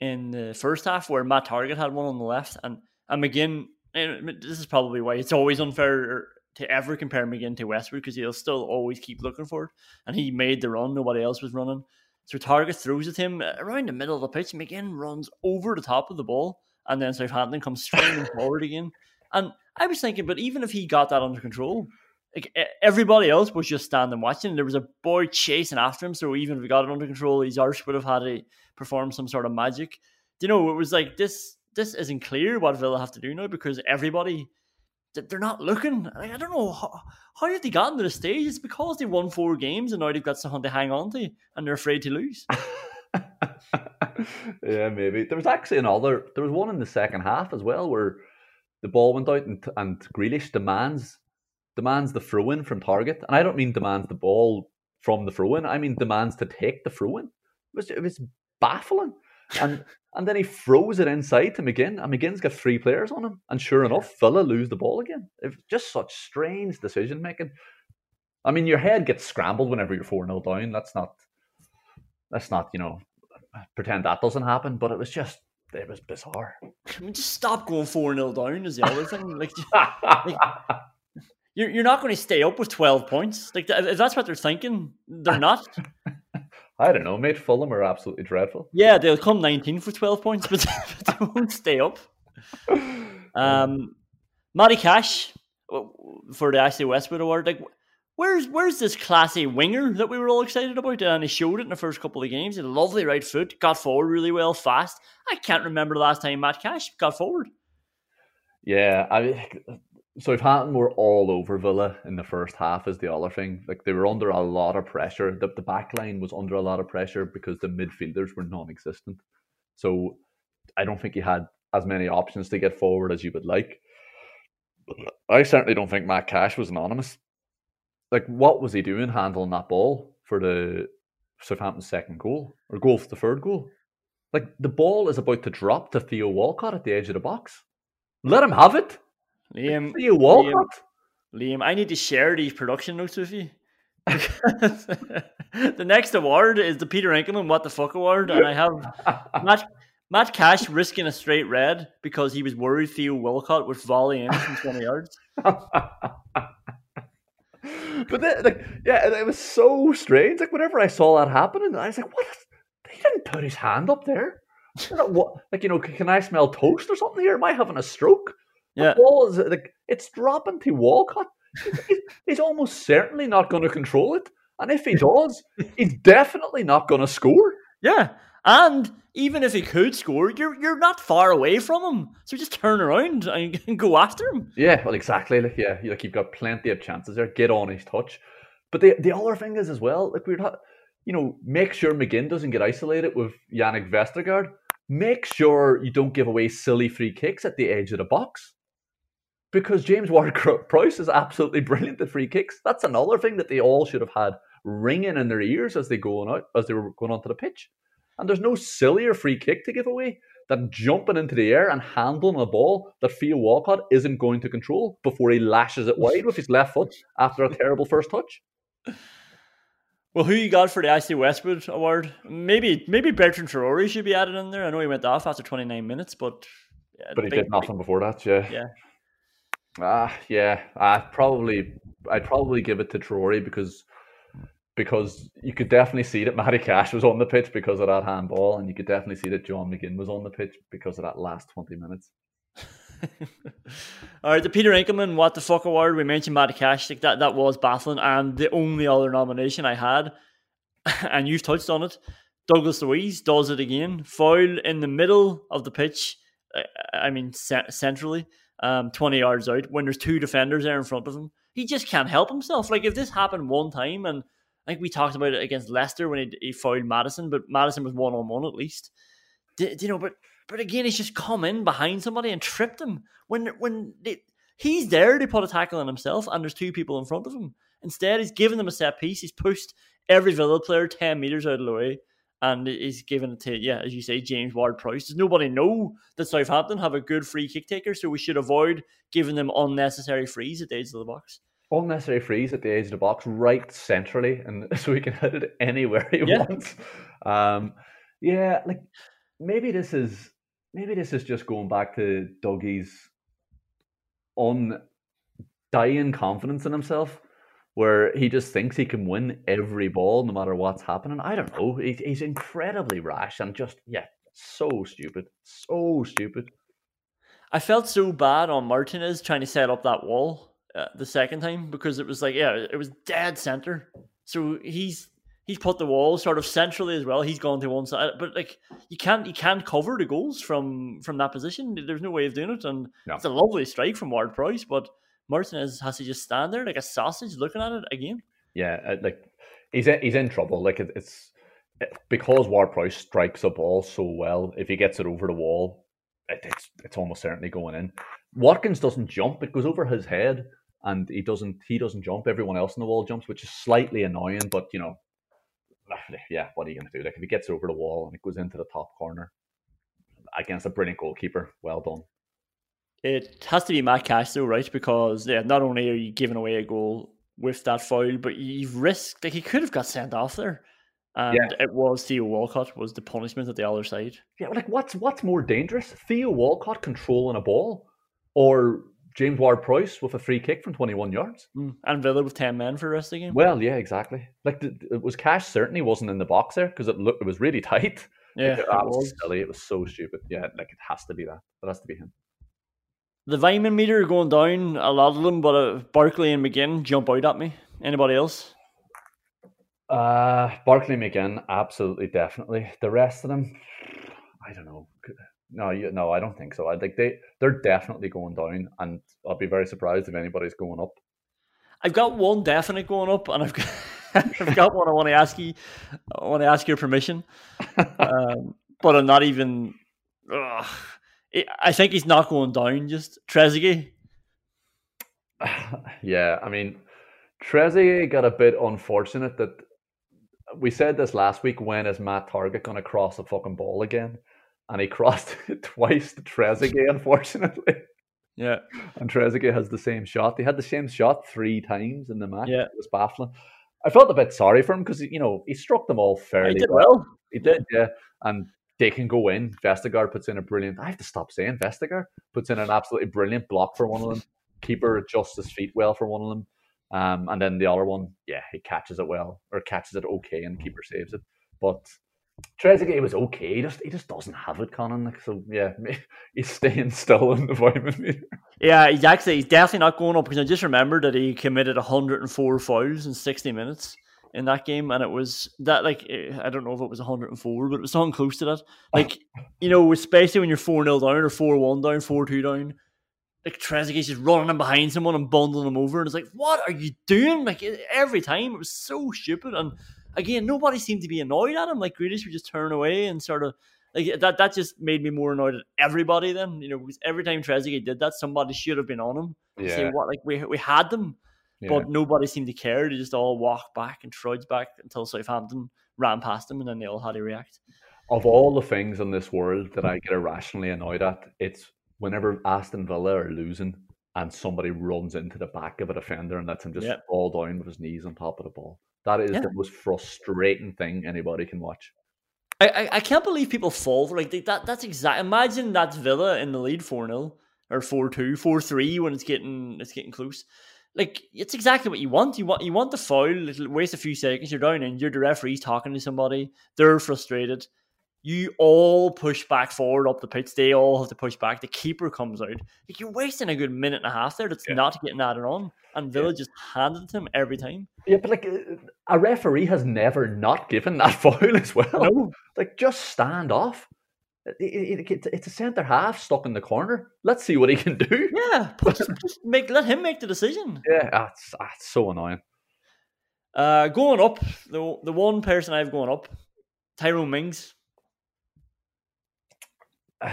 S2: in the first half where Matt Targett had one on the left, and and McGinn. And this is probably why it's always unfair to ever compare McGinn to Westwood because he'll still always keep looking for it. And he made the run; nobody else was running. So Targett throws at him uh, around the middle of the pitch. McGinn runs over the top of the ball, and then Southampton comes streaming forward again. And I was thinking, but even if he got that under control, like everybody else was just standing watching. There was a boy chasing after him, so even if he got it under control, his arse would have had to perform some sort of magic. You know, it was like this. This isn't clear what Villa have to do now because everybody they're not looking. I don't know how, how have they gotten to the stage. It's because they won four games and now they've got something to hang on to and they're afraid to lose.
S3: yeah, maybe there was actually another. There was one in the second half as well where the ball went out and and Grealish demands demands the throw in from Targett, and I don't mean demands the ball from the throw in. I mean demands to take the throw in. It was it was baffling, and and then he throws it inside to McGinn, and McGinn's got three players on him, and sure enough, Villa lose the ball again. It's just such strange decision making. I mean, your head gets scrambled whenever you're four 0 down. That's not. That's not you know pretend that doesn't happen, but it was just it was bizarre.
S2: I mean, just stop going four 0 down is the other thing. Like, like, you're you're not going to stay up with twelve points. Like if that's what they're thinking, they're not.
S3: I don't know, mate. Fulham are absolutely dreadful.
S2: Yeah, they'll come 19 for 12 points, but they won't stay up. Um, Matty Cash for the Ashley Westwood Award. Like, where's where's this classy winger that we were all excited about? And he showed it in the first couple of games. He had a lovely right foot, got forward really well, fast. I can't remember the last time Matt Cash got forward.
S3: Yeah, I Southampton were all over Villa in the first half is the other thing. Like they were under a lot of pressure. The, the back line was under a lot of pressure because the midfielders were non-existent. So I don't think he had as many options to get forward as you would like. I certainly don't think Matt Cash was anonymous. Like what was he doing handling that ball for the Southampton's second goal or goal for the third goal? Like the ball is about to drop to Theo Walcott at the edge of the box. Let him have it.
S2: Liam,
S3: you Walcott.
S2: Liam, Liam, I need to share these production notes with you. the next award is the Peter Enckelman What the Fuck Award, and I have Matt, Matt Cash risking a straight red because he was worried Theo Walcott would volley in from 20 yards.
S3: but then, like, yeah, it was so strange. Like, whenever I saw that happening, I was like, what? He didn't put his hand up there. What, like, you know, can I smell toast or something here? Am I having a stroke?
S2: Yeah.
S3: The ball is like it's dropping to Walcott. He's, he's almost certainly not going to control it, and if he does, he's definitely not going to score.
S2: Yeah, and even if he could score, you're you're not far away from him, so just turn around and go after him.
S3: Yeah, well, exactly. Like, yeah, like you've got plenty of chances there. Get on his touch, but the the other thing is as well, like we're not, you know, make sure McGinn doesn't get isolated with Jannik Vestergaard. Make sure you don't give away silly free kicks at the edge of the box because James Ward Prowse is absolutely brilliant at free kicks. That's another thing that they all should have had ringing in their ears as they go on out as they were going onto the pitch. And there's no sillier free kick to give away than jumping into the air and handling a ball that Theo Walcott isn't going to control before he lashes it wide with his left foot after a terrible first touch.
S2: Well, who you got for the Ashley Westwood award? Maybe maybe Bertrand Traore should be added in there. I know he went off after 29 minutes, but yeah,
S3: But he
S2: big-
S3: did nothing before that, yeah.
S2: Yeah,
S3: Ah, yeah. I probably, I'd probably give it to Traore because because you could definitely see that Matty Cash was on the pitch because of that handball, and you could definitely see that John McGinn was on the pitch because of that last twenty minutes.
S2: All right, the Peter Enckelman What the Fuck Award. We mentioned Matty Cash. Like that, that was baffling. And the only other nomination I had, and you've touched on it, Douglas Luiz does it again. Foul in the middle of the pitch. uh, I mean, centrally, um, 20 yards out, when there's two defenders there in front of him. He just can't help himself. Like, if this happened one time, and I think we talked about it against Leicester when he, he fouled Maddison, but Maddison was one on one at least. D- you know, but but again, he's just come in behind somebody and tripped him when when they, he's there to put a tackle on himself, and there's two people in front of him. Instead, he's given them a set piece. He's pushed every Villa player ten meters out of the way, and he's given it to yeah, as you say, James Ward-Prowse. Does nobody know that Southampton have a good free kick taker? So we should avoid giving them unnecessary frees at the edge of the box.
S3: Unnecessary freeze at the edge of the box, right centrally, and so he can hit it anywhere he
S2: Yeah.
S3: wants. Um, yeah, like maybe this is maybe this is just going back to Dougie's undying confidence in himself, where he just thinks he can win every ball no matter what's happening. I don't know. He, he's incredibly rash and just yeah, so stupid, so stupid.
S2: I felt so bad on Martinez trying to set up that wall uh, the second time because it was like, yeah, it was dead center. So he's he's put the wall sort of centrally as well. He's gone to one side, but like you can't you can't cover the goals from from that position. There's no way of doing it, and
S3: No.
S2: it's a lovely strike from Ward Prowse, but Martinez has to just stand there like a sausage looking at it again.
S3: Yeah, uh, like he's he's in trouble. Like it, it's because Ward Prowse strikes a ball so well. If he gets it over the wall, it, it's it's almost certainly going in. Watkins doesn't jump; it goes over his head, and he doesn't he doesn't jump. Everyone else in the wall jumps, which is slightly annoying. But you know, yeah, what are you going to do? Like if he gets over the wall and it goes into the top corner against a brilliant goalkeeper, well done.
S2: It has to be Matt Cash though, right? Because yeah, not only are you giving away a goal with that foul, but you've risked like he could have got sent off there. And
S3: Yeah.
S2: it was Theo Walcott was the punishment at the other side.
S3: Yeah, like what's what's more dangerous? Theo Walcott controlling a ball, or James Ward Prowse with a free kick from twenty one yards?
S2: Mm. And Villa with ten men for the rest of the game.
S3: Well, yeah, exactly. Like the, it was Cash certainly wasn't in the box there because it looked it was really tight.
S2: Yeah,
S3: Like,
S2: it
S3: that was. silly. It was so stupid. Yeah, like it has to be that. It has to be him.
S2: The Vyman meter going down, a lot of them, but uh, Barkley and McGinn jump out at me. Anybody else?
S3: Uh Barkley McGinn, absolutely, definitely. The rest of them, I don't know. No, you, no, I don't think so. I think they they're definitely going down, and I'll be very surprised if anybody's going up.
S2: I've got one definite going up, and I've got, I've got one I want to ask you. I want to ask your permission, um, but I'm not even. Ugh. I think he's not going down. Just Trezeguet.
S3: yeah, I mean, Trezeguet got a bit unfortunate that we said this last week. When is Matt Targett going to cross the fucking ball again? And he crossed it twice to Trezeguet, unfortunately.
S2: Yeah,
S3: And Trezeguet has the same shot. He had the same shot three times in the match.
S2: Yeah.
S3: It was baffling. I felt a bit sorry for him because you know he struck them all fairly
S2: he did well.
S3: He did, yeah. And they can go in. Vestergaard puts in a brilliant. I have to stop saying Vestergaard puts in an absolutely brilliant block for one of them. Keeper adjusts his feet well for one of them. Um, and then the other one, yeah, he catches it well or catches it okay, and keeper saves it. But Trezeguet was okay. He just he just doesn't have it, Conán. So yeah, he's staying still in the vitamin meter.
S2: Yeah, he's actually he's definitely not going up because I just remembered that he committed 104 fouls in 60 minutes in that game, and it was that like eh, I don't know if it was 104, but it was something close to that. Like you know, especially when you're four 0 down or four one down, four two down. Like Trezeguet's just running in behind someone and bundling them over, and it's like, what are you doing? Like eh, every time, it was so stupid. And again, nobody seemed to be annoyed at him. Like Grealish would just turn away and sort of like that. That just made me more annoyed at everybody. Then you know, because every time Trezeguet did that, somebody should have been on him. to Say what? Like we we had them,
S3: Yeah.
S2: but nobody seemed to care. They just all walked back and trudged back until Southampton ran past them, and then they all had to react.
S3: of all the things in this world that I get irrationally annoyed at, it's whenever Aston Villa are losing and somebody runs into the back of a defender and lets him just
S2: Yep.
S3: fall down with his knees on top of the ball. That is
S2: Yeah.
S3: the most frustrating thing anybody can watch.
S2: I, I, I can't believe people fall for like they, that. That's exact. Imagine that's Villa in the lead four 0 or 4-2, 4-3 when it's getting it's getting close. Like it's exactly what you want. You want you want the foul. It'll waste a few seconds. You're down and you're The referee's talking to somebody. They're frustrated. You all push back forward up the pitch. They all have to push back. The keeper comes out. Like you're wasting a good minute and a half there. That's not getting added on. And Villa just handed it to him every time.
S3: Yeah, but like a referee has never not given that foul as well.
S2: No.
S3: Like just stand off. It- it- it- it's a centre half stuck in the corner. Let's see what he can do.
S2: Yeah, put, just make let him make the decision.
S3: Yeah, that's that's so annoying.
S2: Uh, going up, the the one person I've gone up, Tyrone Mings.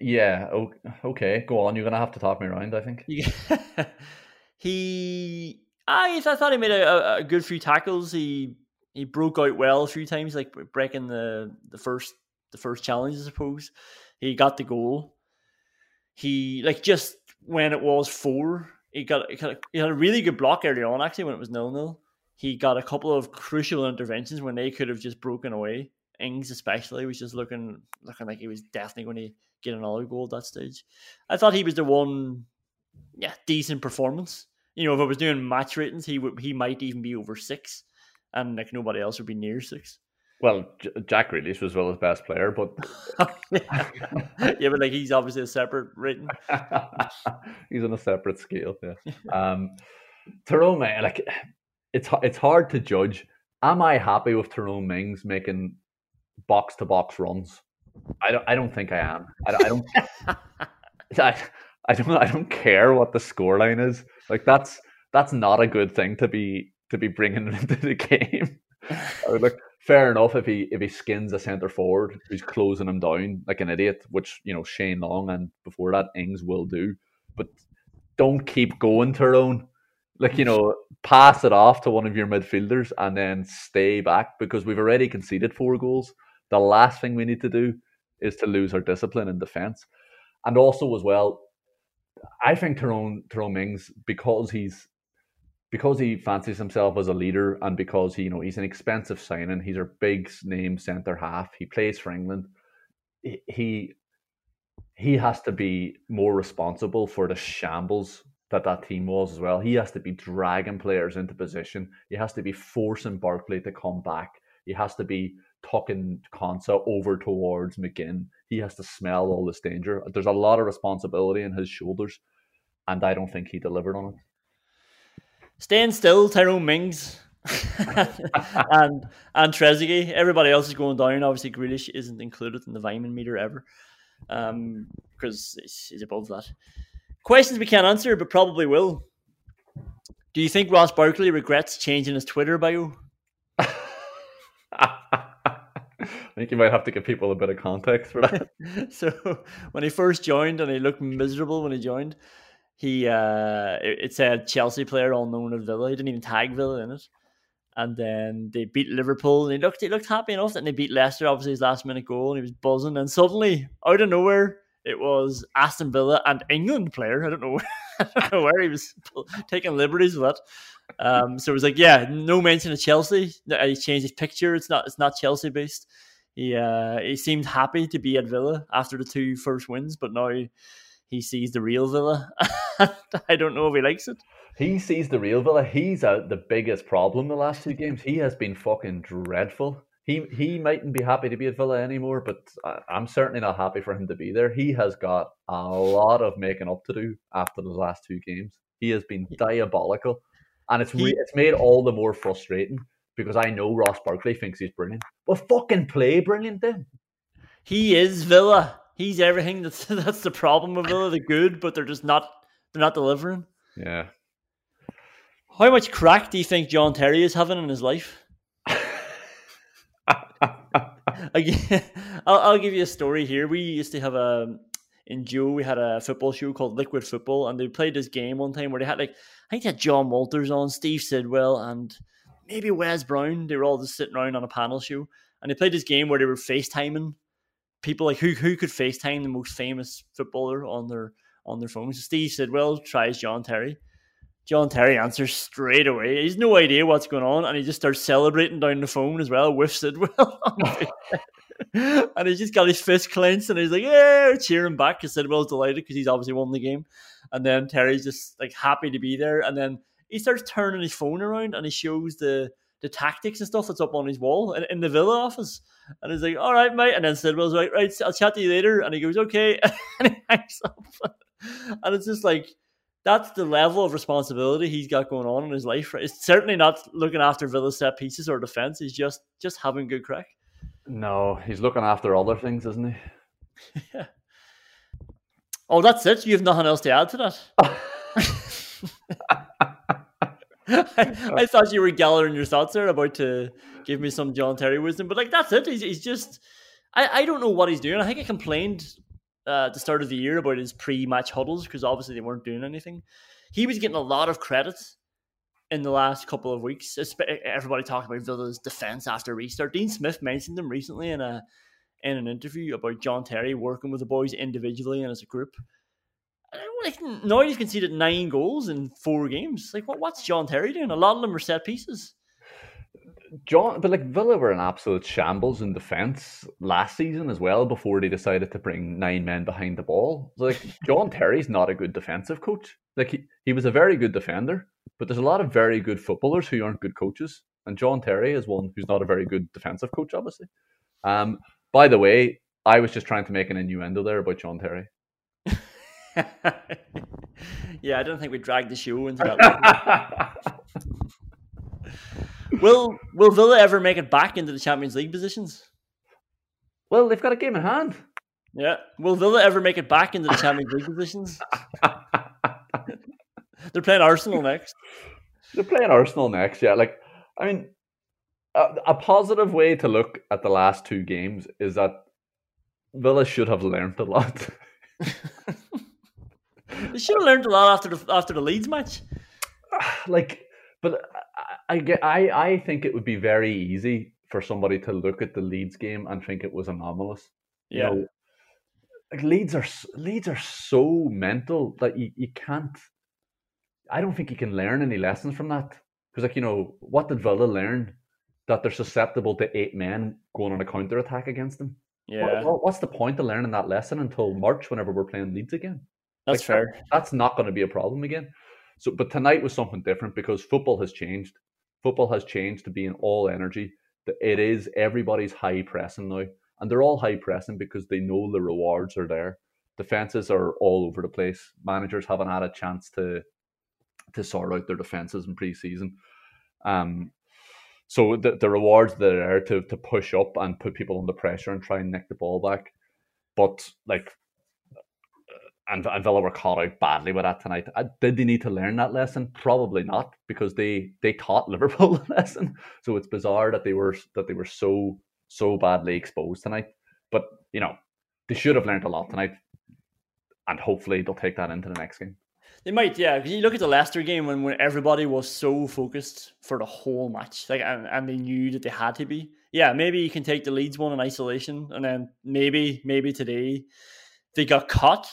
S3: Yeah, okay, go on. You're gonna have to talk me around. I think.
S2: He, I, I thought he made a, a, a good few tackles. He he broke out well a few times, like breaking the the first the first challenge, I suppose. He got the goal. He like just when it was four, he got he had a really good block early on. Actually, when it was nil nil, he got a couple of crucial interventions when they could have just broken away. Ings especially was just looking looking like he was definitely going to get another goal at that stage. I thought he was the one, yeah, decent performance. You know, if I was doing match ratings, he would he might even be over six, and like nobody else would be near six.
S3: Well, J- Jack Grealish was well his best player, but
S2: yeah, but like he's obviously a separate rating.
S3: he's on a separate scale. Yeah. Um, Tyrone, like it's it's hard to judge. Am I happy with Tyrone Mings making box to box runs? I don't. I don't think I am. I, don't- I don't. I, I don't. I don't care what the scoreline is. Like that's that's not a good thing to be to be bringing into the game. I would like fair enough if he if he skins a centre forward who's closing him down like an idiot, which you know Shane Long and before that Ings will do. But don't keep going, Tyrone. Like you know, pass it off to one of your midfielders and then stay back because we've already conceded four goals. The last thing we need to do is to lose our discipline in defence, and also as well, I think Tyrone Tyrone Mings because he's because he fancies himself as a leader and because he, you know he's an expensive signing, he's our big name centre half. He plays for England. He- He has to be more responsible for the shambles that that team was as well. He has to be dragging players into position. He has to be forcing Barkley to come back. He has to be tucking Konsa over towards McGinn. He has to smell all this danger. There's a lot of responsibility in his shoulders, and I don't think he delivered on it.
S2: Staying still, Tyrone Mings and and Trezeguet. Everybody else is going down. Obviously, Grealish isn't included in the Vyman meter ever um, because he's, he's above that. Questions we can't answer, but probably will. Do you think Ross Barkley regrets changing his Twitter bio?
S3: I think you might have to give people a bit of context for that.
S2: so when he first joined and he looked miserable when he joined, he uh it, it said Chelsea player all known at Villa. He didn't even tag Villa in it. And then they beat Liverpool and he looked he looked happy enough. Then they beat Leicester, obviously his last minute goal, and he was buzzing. And suddenly, out of nowhere, it was Aston Villa and England player. I don't know where, I don't know where he was taking liberties with that. Um, so it was like, yeah, no mention of Chelsea. He changed his picture. It's not it's not Chelsea based. He uh, he seemed happy to be at Villa after the two first wins, but now he sees the real Villa. I don't know if he likes it.
S3: He sees the real Villa. He's out the biggest problem the last two games. He has been fucking dreadful. He he mightn't be happy to be at Villa anymore, but I, I'm certainly not happy for him to be there. He has got a lot of making up to do after the last two games. He has been diabolical, and it's re- it's made all the more frustrating because I know Ross Barkley thinks he's brilliant. but fucking play brilliant then.
S2: He is Villa. He's everything. That's that's the problem with Villa. They're good, but they're just not. They're not delivering.
S3: Yeah.
S2: How much crack do you think John Terry is having in his life? I'll, I'll give you a story here. We used to have a in Joe. We had a football show called Liquid Football, and they played this game one time where they had like I think they had Jon Walters on, Steve Sidwell, and maybe Wes Brown. They were all just sitting around on a panel show, and they played this game where they were FaceTiming people like who who could FaceTime the most famous footballer on their on their phone. So Steve Sidwell tries John Terry. John Terry answers straight away. He's no idea what's going on, and he just starts celebrating down the phone as well with Sidwell. and he's just got his fist clenched, and he's like, "Yeah!" cheering back because Sidwell's delighted because he's obviously won the game. And then Terry's just like happy to be there, and then he starts turning his phone around and he shows the the tactics and stuff that's up on his wall in, in the Villa office. And he's like, "All right, mate." And then Sidwell's like, "Right, I'll chat to you later." And he goes, "Okay," and he hangs up. and it's just like that's the level of responsibility he's got going on in his life. It's certainly not looking after Villa set pieces or defense. He's just just having good crack.
S3: No, he's looking after other things, isn't he?
S2: yeah. Oh, that's it. You have nothing else to add to that. I, I, thought you were gathering your thoughts there, about to give me some John Terry wisdom, but like that's it. He's, he's just, I, I don't know what he's doing. I think I complained uh, at the start of the year about his pre-match huddles because obviously they weren't doing anything. He was getting a lot of credit in the last couple of weeks. Everybody talking about Villa's defense after restart. Dean Smith mentioned them recently in a in an interview about John Terry working with the boys individually and as a group. Like now he's conceded nine goals in four games. Like what? What's John Terry doing? A lot of them are set pieces.
S3: John, but like Villa were an absolute shambles in defence last season as well. Before they decided to bring nine men behind the ball, like John Terry's not a good defensive coach. Like he, he was a very good defender, but there's a lot of very good footballers who aren't good coaches, and John Terry is one who's not a very good defensive coach, obviously. Um, by the way, I was just trying to make an innuendo there about John Terry.
S2: yeah, I don't think we dragged the show into that. will Will Villa ever make it back into the Champions League positions?
S3: Well, they've got a game in hand.
S2: Yeah. Will Villa ever make it back into the Champions League positions? They're playing Arsenal next.
S3: They're playing Arsenal next. Yeah, like I mean, a, a positive way to look at the last two games is that Villa should have learned a lot.
S2: They should have learned a lot after the after the Leeds match.
S3: Like, but I, I get I I think it would be very easy for somebody to look at the Leeds game and think it was anomalous.
S2: Yeah. You know,
S3: like Leeds are Leeds are so mental that you, you can't. I don't think you can learn any lessons from that because, like you know, what did Villa learn? That they're susceptible to eight men going on a counter attack against them.
S2: Yeah.
S3: What, what's the point of learning that lesson until March, whenever we're playing Leeds again?
S2: That's like, fair.
S3: That, that's not going to be a problem again. So, but tonight was something different because football has changed. Football has changed to being all energy. It is everybody's high pressing now, and they're all high pressing because they know the rewards are there. Defenses are all over the place. Managers haven't had a chance to to sort out their defenses in preseason. Um, so the, the rewards that are there to, to push up and put people under pressure and try and nick the ball back. But like and, and Villa were caught out badly with that tonight. Uh, did they need to learn that lesson? Probably not, because they they taught Liverpool the lesson. So it's bizarre that they were that they were so so badly exposed tonight. But you know, they should have learned a lot tonight, and hopefully they'll take that into the next game.
S2: They might, yeah. Because you look at the Leicester game when, when everybody was so focused for the whole match, like and, and they knew that they had to be. Yeah, maybe you can take the Leeds one in isolation, and then maybe maybe today they got caught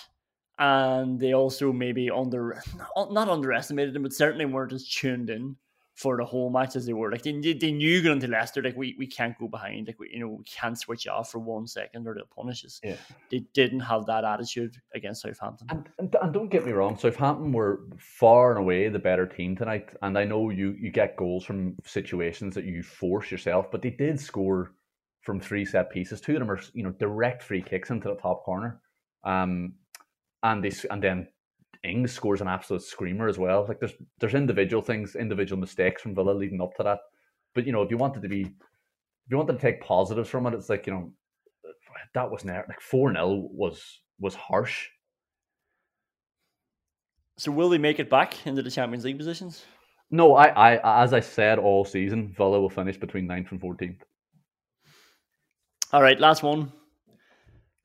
S2: and they also maybe under not underestimated them, but certainly weren't as tuned in for the whole match as they were. Like they, they knew going into Leicester, like we, we can't go behind, like we you know we can't switch off for one second or they'll punish us.
S3: Yeah.
S2: They didn't have that attitude against Southampton.
S3: And, and, and don't get me wrong, Southampton were far and away the better team tonight. And I know you you get goals from situations that you force yourself, but they did score from three set pieces. Two of them are you know direct free kicks into the top corner. Um, and they and then Ings scores an absolute screamer as well. Like there's there's individual things, individual mistakes from Villa leading up to that. But you know, if you wanted to be, if you wanted to take positives from it, it's like you know, that was near like four 0 was was harsh.
S2: So will they make it back into the Champions League positions?
S3: No, I, I as I said all season, Villa will finish between 9th and fourteenth.
S2: All right, last one.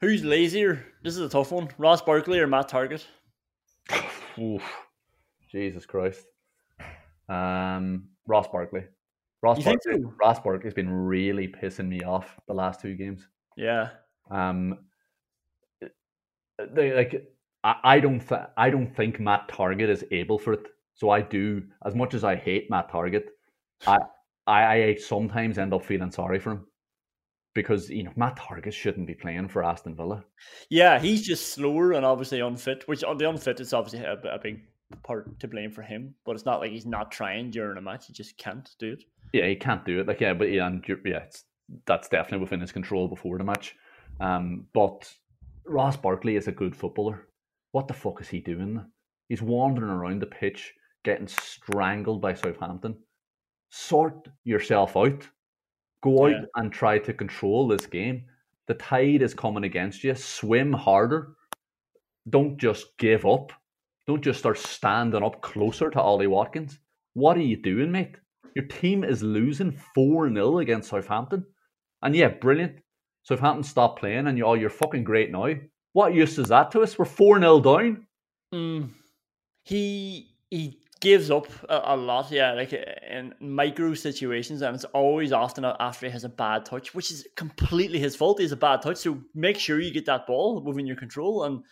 S2: Who's lazier? This is a tough one. Ross Barkley or Matt Targett?
S3: Oof. Jesus Christ. Um, Ross Barkley. Ross
S2: you
S3: Barkley.
S2: So?
S3: Ross Barkley's been really pissing me off the last two games.
S2: Yeah.
S3: Um. They like. I, I don't. Th- I don't think Matt Targett is able for it. So I do, as much as I hate Matt Targett, I I, I sometimes end up feeling sorry for him because you know Matt Targett shouldn't be playing for Aston Villa.
S2: Yeah, he's just slower and obviously unfit. Which on the unfit is obviously a, a big part to blame for him. But it's not like he's not trying during a match; he just can't do it.
S3: Yeah, he can't do it. Like yeah, but yeah, and yeah, that's definitely within his control before the match. Um, but Ross Barkley is a good footballer. What the fuck is he doing? He's wandering around the pitch, getting strangled by Southampton. Sort yourself out. Go out yeah. and try to control this game. The tide is coming against you. Swim harder. Don't just give up. Don't just start standing up closer to Ollie Watkins. What are you doing, mate? Your team is losing 4 0 against Southampton. And yeah, brilliant. Southampton stopped playing and you, oh, you're fucking great now. What use is that to us? We're 4 0 down.
S2: Mm. He he gives up a, a, lot, yeah, like uh, in micro situations, and it's always often after he has a bad touch, which is completely his fault. He has a bad touch, so make sure you get that ball within your control. And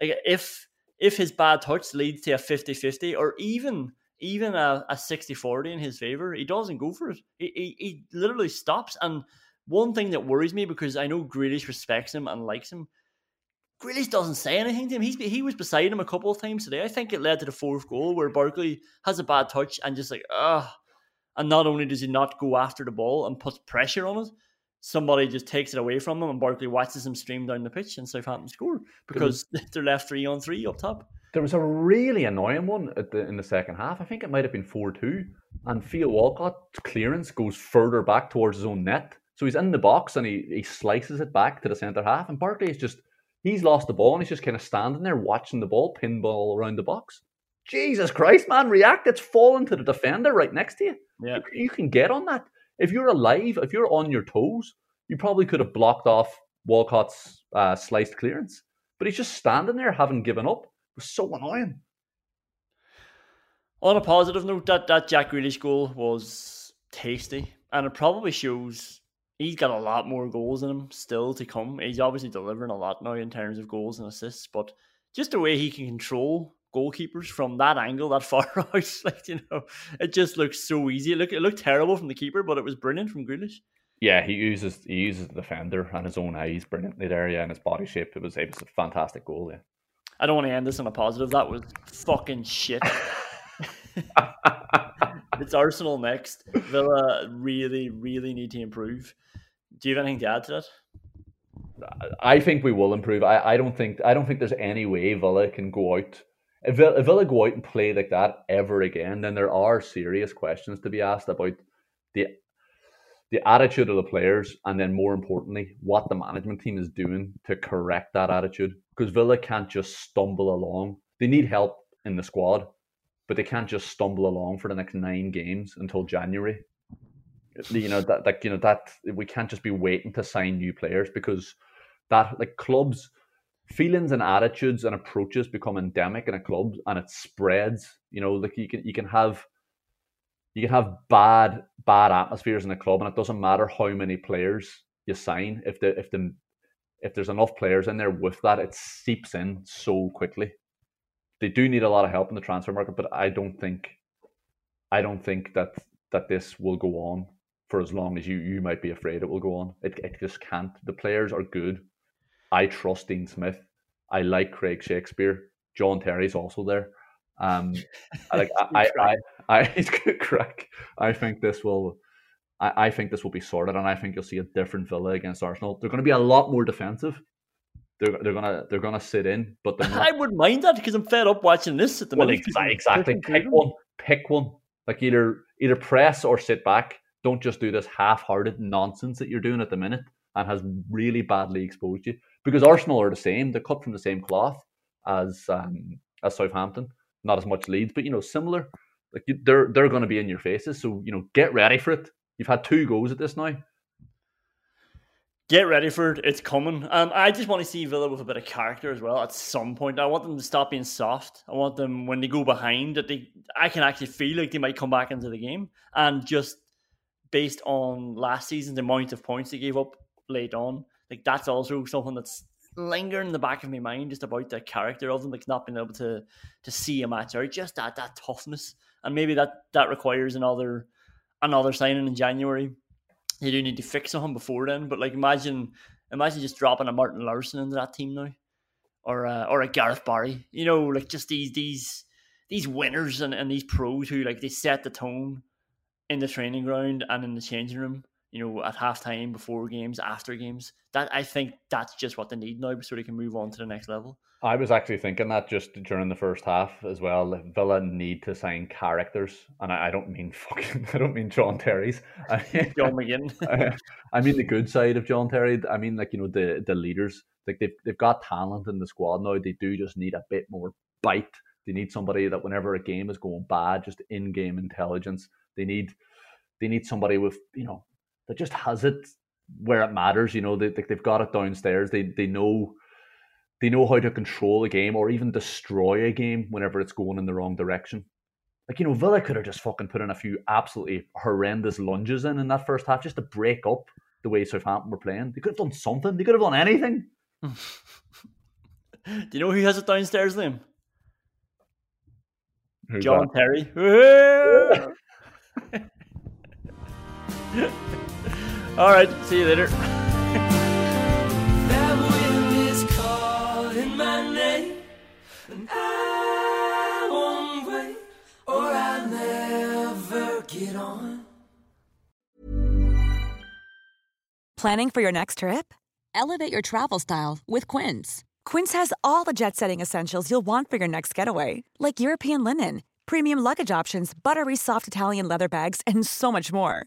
S2: like, if if his bad touch leads to a 50-50 or even even a, a 60-40 in his favor, he doesn't go for it. He, he, he literally stops. And one thing that worries me because I know Grealish respects him and likes him Grealish doesn't say anything to him. He's he was beside him a couple of times today. I think it led to the fourth goal where Barkley has a bad touch and just like ah, and not only does he not go after the ball and puts pressure on it, somebody just takes it away from him and Barkley watches him stream down the pitch and Southampton score because was, they're left three on three up top.
S3: There was a really annoying one the, in the second half. I think it might have been four two, and Theo Walcott's clearance goes further back towards his own net. So he's in the box and he, he slices it back to the centre half, and Barkley is just He's lost the ball and he's just kind of standing there watching the ball pinball around the box. Jesus Christ, man, react. It's falling to the defender right next to you.
S2: Yeah.
S3: You, can get on that. If you're alive, if you're on your toes, you probably could have blocked off Walcott's uh, sliced clearance. But he's just standing there, having given up. It was so annoying.
S2: On a positive note, that, that Jack Grealish goal was tasty. And it probably shows he's got a lot more goals in him still to come. He's obviously delivering a lot now in terms of goals and assists, but just the way he can control goalkeepers from that angle, that far out, like you know, it just looks so easy. It looked it looked terrible from the keeper, but it was brilliant from Grealish.
S3: Yeah, he uses he uses the defender and his own eyes brilliantly there, yeah, and his body shape. It was it was a fantastic goal, yeah.
S2: I don't want to end this on a positive. That was fucking shit. it's Arsenal next. Villa really, really need to improve. Do you have anything to add to that?
S3: I think we will improve. I, I don't think I don't think there's any way Villa can go out. If Villa, if Villa go out and play like that ever again, then there are serious questions to be asked about the the attitude of the players, and then more importantly, what the management team is doing to correct that attitude. Because Villa can't just stumble along. They need help in the squad, but they can't just stumble along for the next nine games until January you know that like you know that we can't just be waiting to sign new players because that like clubs feelings and attitudes and approaches become endemic in a club and it spreads you know like you can you can have you can have bad bad atmospheres in a club and it doesn't matter how many players you sign if the if the if there's enough players in there with that it seeps in so quickly. They do need a lot of help in the transfer market but i don't think i don't think that that this will go on for as long as you you might be afraid it will go on. It it just can't. The players are good. I trust Dean Smith. I like Craig Shakespeare. John Terry's also there. Um, like I, I, I, I it's good crack. I think this will. I, I think this will be sorted, and I think you'll see a different Villa against Arsenal. They're going to be a lot more defensive. They're, they're gonna they're gonna sit in, but
S2: I wouldn't mind that because I'm fed up watching this at the well,
S3: minute. Exactly, pick one, pick one. Like either either press or sit back don't just do this half-hearted nonsense that you're doing at the minute and has really badly exposed you. Because Arsenal are the same; they're cut from the same cloth as um, as Southampton. Not as much Leeds, but you know, similar. Like you, they're they're going to be in your faces, so you know, get ready for it. You've had two goes at this now.
S2: Get ready for it. It's coming. Um, I just want to see Villa with a bit of character as well. At some point, I want them to stop being soft. I want them when they go behind that they, I can actually feel like they might come back into the game and just based on last season, the amount of points they gave up late on. Like that's also something that's lingering in the back of my mind just about the character of them, like not being able to to see a match out, just that that toughness, and maybe that that requires another another signing in January. They do need to fix him before then, but like imagine imagine just dropping a Martin Laursen into that team now, or a, or a Gareth Barry, you know, like just these these these winners and, and these pros who like they set the tone in the training ground and in the changing room you know, at halftime, before games, after games. That I think that's just what they need now, so they can move on to the next level.
S3: I was actually thinking that just during the first half as well. Villa need to sign characters, and I, I don't mean fucking. I don't mean John Terry's. I mean,
S2: John McGinn.
S3: I, I mean the good side of John Terry. I mean like you know the the leaders. Like they've they've got talent in the squad now. They do just need a bit more bite. They need somebody that whenever a game is going bad, just in game intelligence. They need they need somebody with you know that just has it where it matters. You know, they they've got it downstairs. They they know they know how to control a game or even destroy a game whenever it's going in the wrong direction. Like you know, Villa could have just fucking put in a few absolutely horrendous lunges in in that first half just to break up the way Southampton were playing. They could have done something. They could have done anything.
S2: Do you know who has it downstairs, Liam?
S3: Who's
S2: John
S3: that?
S2: Terry. All right, see you later.
S5: That wind is calling my name, and I won't wait, or I'll never get on.
S7: Planning for your next trip?
S8: Elevate your travel style with Quince.
S7: Quince has all the jet setting essentials you'll want for your next getaway, like European linen, premium luggage options, buttery soft Italian leather bags, and so much more.